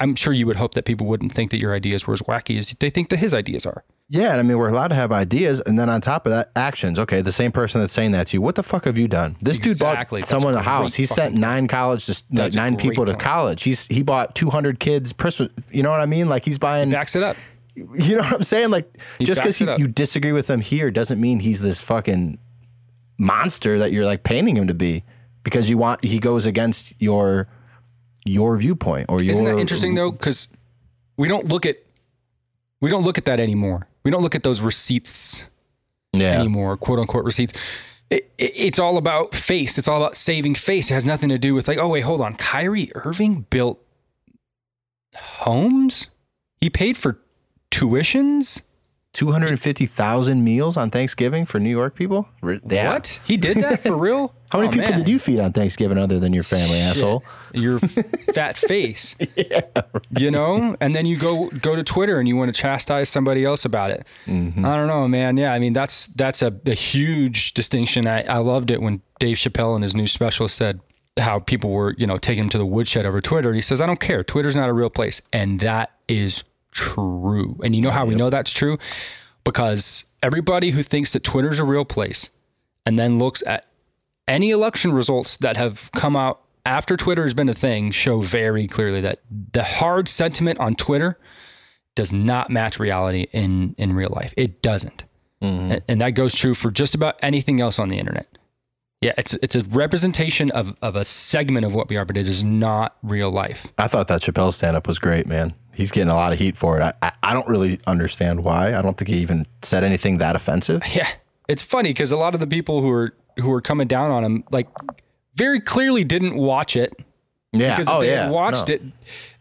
I'm sure you would hope that people wouldn't think that your ideas were as wacky as they think that his ideas are. Yeah, I mean we're allowed to have ideas, and then on top of that, actions. Okay, the same person that's saying that to you, what the fuck have you done? This Exactly. dude bought That's someone a house. He sent nine college, just like nine people to college. He's he bought two hundred kids. Pers- you know what I mean? Like he's buying. Backs it up. (laughs) You know what I'm saying? Like just because backs it up. you disagree with him here doesn't mean he's this fucking monster that you're like painting him to be. Because you want he goes against your your viewpoint or your. Isn't that interesting though? Because we don't look at we don't look at that anymore. We don't look at those receipts Yeah. anymore, quote unquote receipts. It, it, it's all about face. It's all about saving face. It has nothing to do with like, oh wait, hold on. Kyrie Irving built homes. He paid for tuitions. Two hundred and fifty thousand meals on Thanksgiving for New York people. Yeah. What? He did that for real? (laughs) How many Oh, people man. did you feed on Thanksgiving other than your family, asshole? Your fat (laughs) face. Yeah. You know? And then you go go to Twitter and you want to chastise somebody else about it. Mm-hmm. I don't know, man. Yeah, I mean that's that's a, a huge distinction. I, I loved it when Dave Chappelle in his new special said how people were, you know, taking him to the woodshed over Twitter. And he says, I don't care. Twitter's not a real place. And that is true. And you know how we know that's true? Because everybody who thinks that Twitter's a real place and then looks at any election results that have come out after Twitter has been a thing show very clearly that the hard sentiment on Twitter does not match reality in in real life. It doesn't, mm-hmm. and, and that goes true for just about anything else on the internet. Yeah, it's it's a representation of of a segment of what we are, but it is not real life. I thought that Chappelle stand up was great, man. He's getting a lot of heat for it. I, I, don't really understand why. I don't think he even said anything that offensive. (laughs) Yeah, it's funny because a lot of the people who are who are coming down on him like very clearly didn't watch it Yeah. because if oh, they yeah. watched No. it,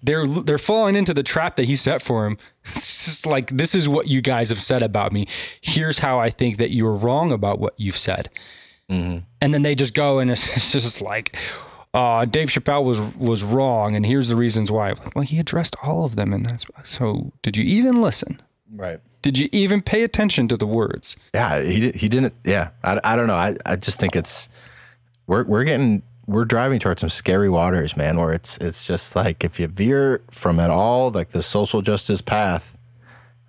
they're they're falling into the trap that he set for him. (laughs) It's just like this is what you guys have said about me. Here's how I think that you're wrong about what you've said. Mm-hmm. And then they just go and it's (laughs) it's just like, uh, Dave Chappelle was was wrong, and here's the reasons why. Well, he addressed all of them, and that's so. Did you even listen? Right. Did you even pay attention to the words? Yeah. He, he didn't. Yeah. I, I don't know. I, I just think it's, we're, we're getting, we're driving towards some scary waters, man, where it's, it's just like if you veer from at all, like the social justice path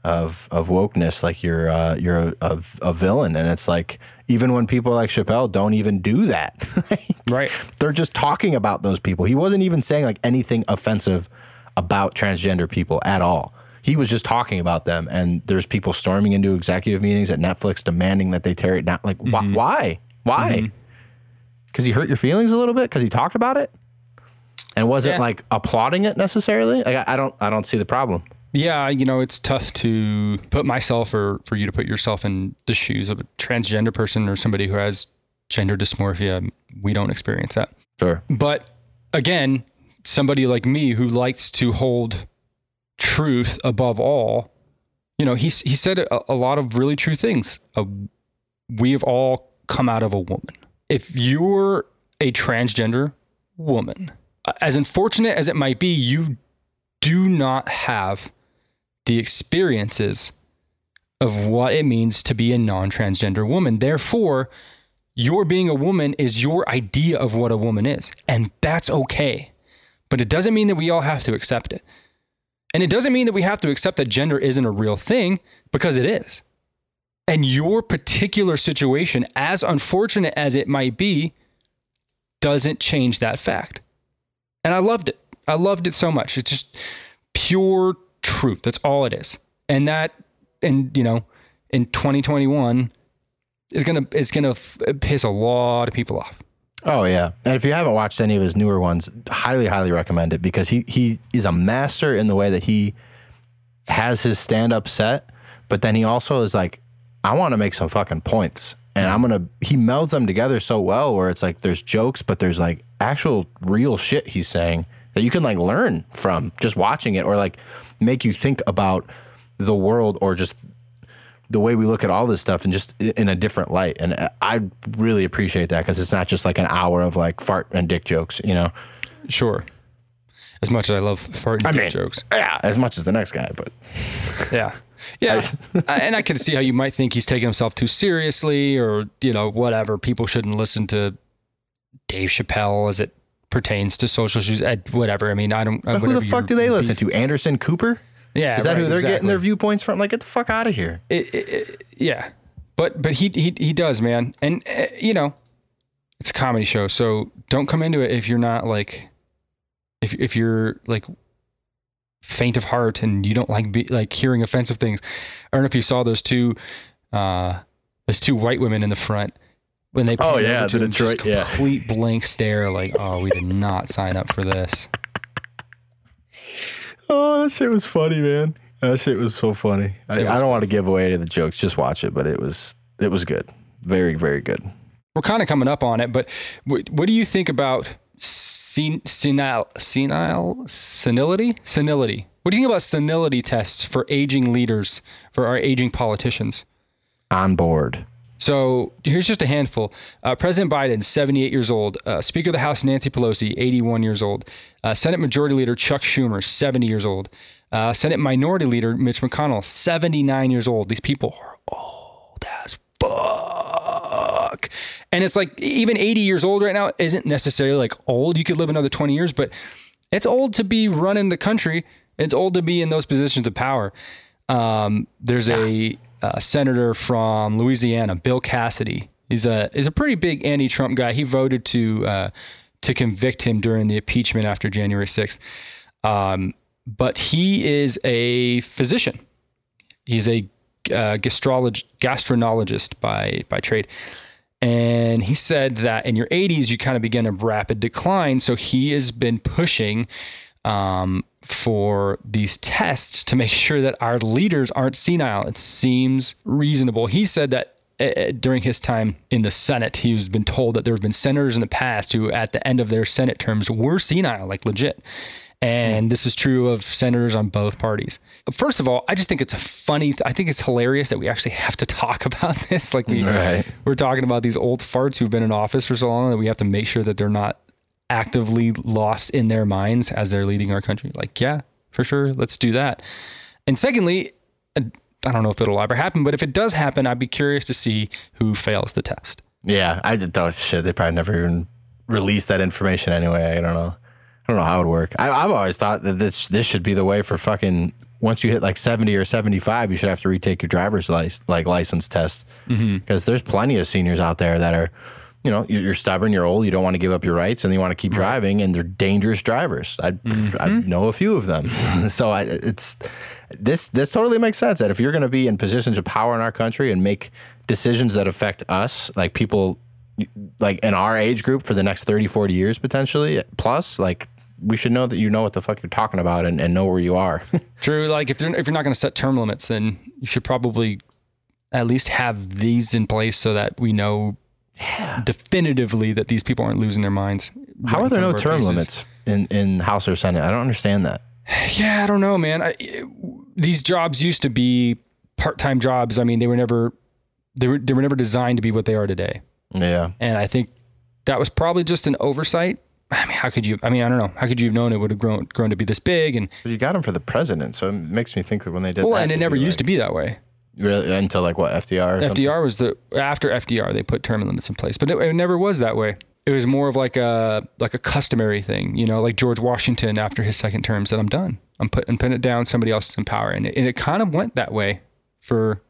of, of wokeness, like you're, uh, you're a, a, a villain. And it's like, even when people like Chappelle don't even do that. (laughs) Right. they're just talking about those people. He wasn't even saying like anything offensive about transgender people at all. He was just talking about them, and there's people storming into executive meetings at Netflix demanding that they tear it down. Like, wh- mm-hmm. why? Why? Mm-hmm. Because he hurt your feelings a little bit because he talked about it, and wasn't Yeah. like applauding it necessarily. Like, I, I don't, I don't see the problem. Yeah, you know, it's tough to put myself or for you to put yourself in the shoes of a transgender person or somebody who has gender dysmorphia. We don't experience that. Sure. But again, somebody like me who likes to hold truth above all, you know, he, he said a, a lot of really true things. Uh, we have all come out of a woman. If you're a transgender woman, as unfortunate as it might be, you do not have the experiences of what it means to be a non transgender woman. Therefore, your being a woman is your idea of what a woman is. And that's okay. But it doesn't mean that we all have to accept it. And it doesn't mean that we have to accept that gender isn't a real thing because it is. And your particular situation, as unfortunate as it might be, doesn't change that fact. And I loved it. I loved it so much. It's just pure truth. That's all it is. And that, and you know, in 2021, is gonna it's gonna f- piss a lot of people off. Oh yeah, and if you haven't watched any of his newer ones, highly, highly recommend it because he he is a master in the way that he has his stand up set, but then he also is like, I want to make some fucking points, and I'm gonna. He melds them together so well, where it's like there's jokes, but there's like actual real shit he's saying that you can like learn from just watching it, or like make you think about the world, or just the way we look at all this stuff and just in a different light. And I really appreciate that because it's not just like an hour of like fart and dick jokes, you know? Sure. As much as I love fart and I dick mean, jokes. Yeah, as much as the next guy, but (laughs) Yeah. Yeah. I- and I can see how you might think he's taking himself too seriously or, you know, whatever. People shouldn't listen to Dave Chappelle Is it pertains to social issues. eh, Whatever. I mean, I don't. who the fuck do they listen to? Anderson Cooper? Yeah. Is that right, who they're getting their viewpoints from? Like, get the fuck out of here. it, it, it- yeah but but he he he does man and uh, you know it's a comedy show so don't come into it if you're not like if if you're like faint of heart and you don't like be, like hearing offensive things i don't know if you saw those two uh those two white women in the front when they Oh, yeah, the him, Detroit- yeah. complete blank stare like oh we did not sign up for this (laughs) Oh, that shit was funny, man. That shit was so funny. I, I don't want to give away any of the jokes. Just watch it, but it was it was good. Very, very good. we're kind of coming up on it, but what, what do you think about sen- senile, senile, senility, senility? What do you think about senility tests for aging leaders, for our aging politicians? On board. So here's just a handful. Uh, President Biden, 78 years old. Uh, Speaker of the House, Nancy Pelosi, 81 years old. Uh, Senate Majority Leader Chuck Schumer, 70 years old. Uh, Senate Minority Leader Mitch McConnell, 79 years old. These people are old as fuck. And it's like even 80 years old right now isn't necessarily like old. You could live another 20 years, but it's old to be running the country. It's old to be in those positions of power. Um, there's a, uh senator from Louisiana, Bill Cassidy. He's a he's a pretty big anti-Trump guy. He voted to uh, to convict him during the impeachment after January 6th. Um, but he is a physician. He's a uh, gastrolog- gastroenterologist by by trade. And he said that in your 80s, you kind of begin a rapid decline. So he has been pushing um, for these tests to make (laughs) sure that our leaders aren't senile. It seems reasonable. He said that uh, during his time in the Senate, he's been told that there have been senators in the past who, at the end of their Senate terms, were senile, like legit. And this is true of senators on both parties. First of all, I just think it's a funny, I think it's hilarious that we actually have to (laughs) talk about this. Like we, Right. we're talking about these old farts who've been in office for so long that we have to make sure that they're not actively lost in their minds as they're leading our country. Like, yeah, for sure, let's do that. And secondly, I don't know if it'll ever happen, but if it does happen, I'd be curious to see who fails the test. Yeah, I did thought oh, shit. They probably never even released that information anyway. I don't know. I don't know how it would work. I, I've always thought that this this should be the way for fucking once you hit like seventy or seventy five, you should have to retake your driver's license like license test mm-hmm. because there's plenty of seniors out there that are, you know, you're stubborn, you're old, you don't want to give up your rights, and you want to keep driving, and they're dangerous drivers. I mm-hmm. I know a few of them, (laughs) so I, it's this this totally makes sense that if you're going to be in positions of power in our country and make decisions that affect us, like people like in our age group for the next 30, 40 years potentially plus, like we should know that you know what the fuck you're talking about and, and know where you are. (laughs) True. Like if if you're not going to set term limits, then you should probably at least have these in place so that we know definitively that these people aren't losing their minds. How are there no front of our term faces. limits in, in House or Senate? I don't understand that. Yeah, I don't know, man. I, these jobs used to be part-time jobs. I mean, they were never they were they were never designed to be what they are today. Yeah. And I think that was probably just an oversight. I mean, how could you? I mean, I don't know. How could you have known it would have grown grown to be this big? And But you got them for the president, so it makes me think that when they did well, that, and it they'd never be used to be that way. Really? Until like what FDR? Or something? FDR was the after FDR they put term limits in place, but it, it never was that way. It was more of like a like a customary thing, you know, like George Washington after his second term said, "I'm done. I'm putting putting it down. Somebody else is in power," and it, and it kind of went that way for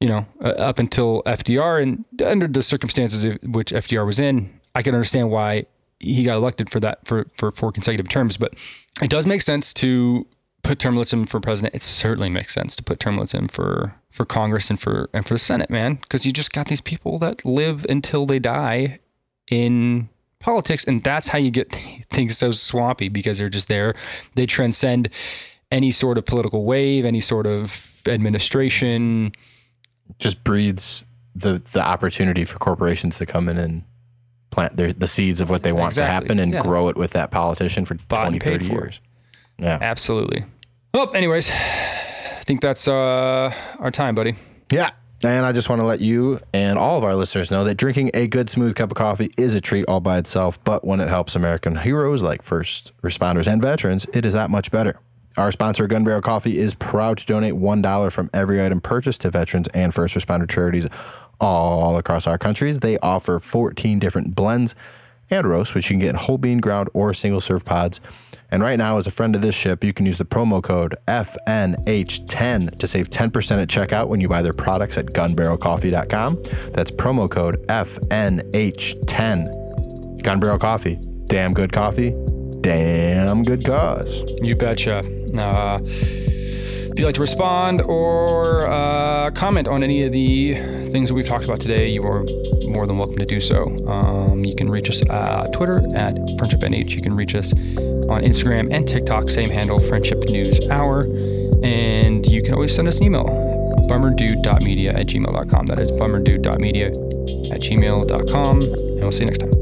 you know uh, up until FDR, and under the circumstances which FDR was in, I can understand why he got elected for that for for four consecutive terms. But it does make sense to put term limits in for president. It certainly makes sense to put term limits in for for Congress and for and for the Senate, man, because you just got these people that live until they die in politics, and that's how you get (laughs) things so swampy because they're just there. They transcend any sort of political wave, any sort of administration. Just breeds the the opportunity for corporations to come in and plant their, the seeds of what they want Exactly, to happen and yeah. grow it with that politician for Bought 20, 30 for. years. Yeah. Absolutely. Well, anyways, I think that's uh, our time, buddy. Yeah. And I just want to let you and all of our listeners know that drinking a good, smooth cup of coffee is a treat all by itself. But when it helps American heroes like first responders and veterans, it is that much better. Our sponsor, Gun Barrel Coffee, is proud to donate $1 from every item purchased to veterans and first responder charities all across our countries. They offer 14 different blends and roasts, which you can get in whole bean ground or single serve pods. And right now, as a friend of this ship, you can use the promo code FNH10 to save 10% at checkout when you buy their products at gunbarrelcoffee.com. That's promo code FNH10. Gun Barrel Coffee. Damn good coffee. Damn good cause. You betcha. Uh, if you'd like to respond or uh, comment on any of the things that we've talked about today, you are more than welcome to do so. Um, you can reach us at Twitter at FriendshipNH. You can reach us on Instagram and TikTok, same handle, Friendship News Hour. And you can always send us an email, bummerdude.media at gmail.com. That is bummerdude.media at gmail.com. And we'll see you next time.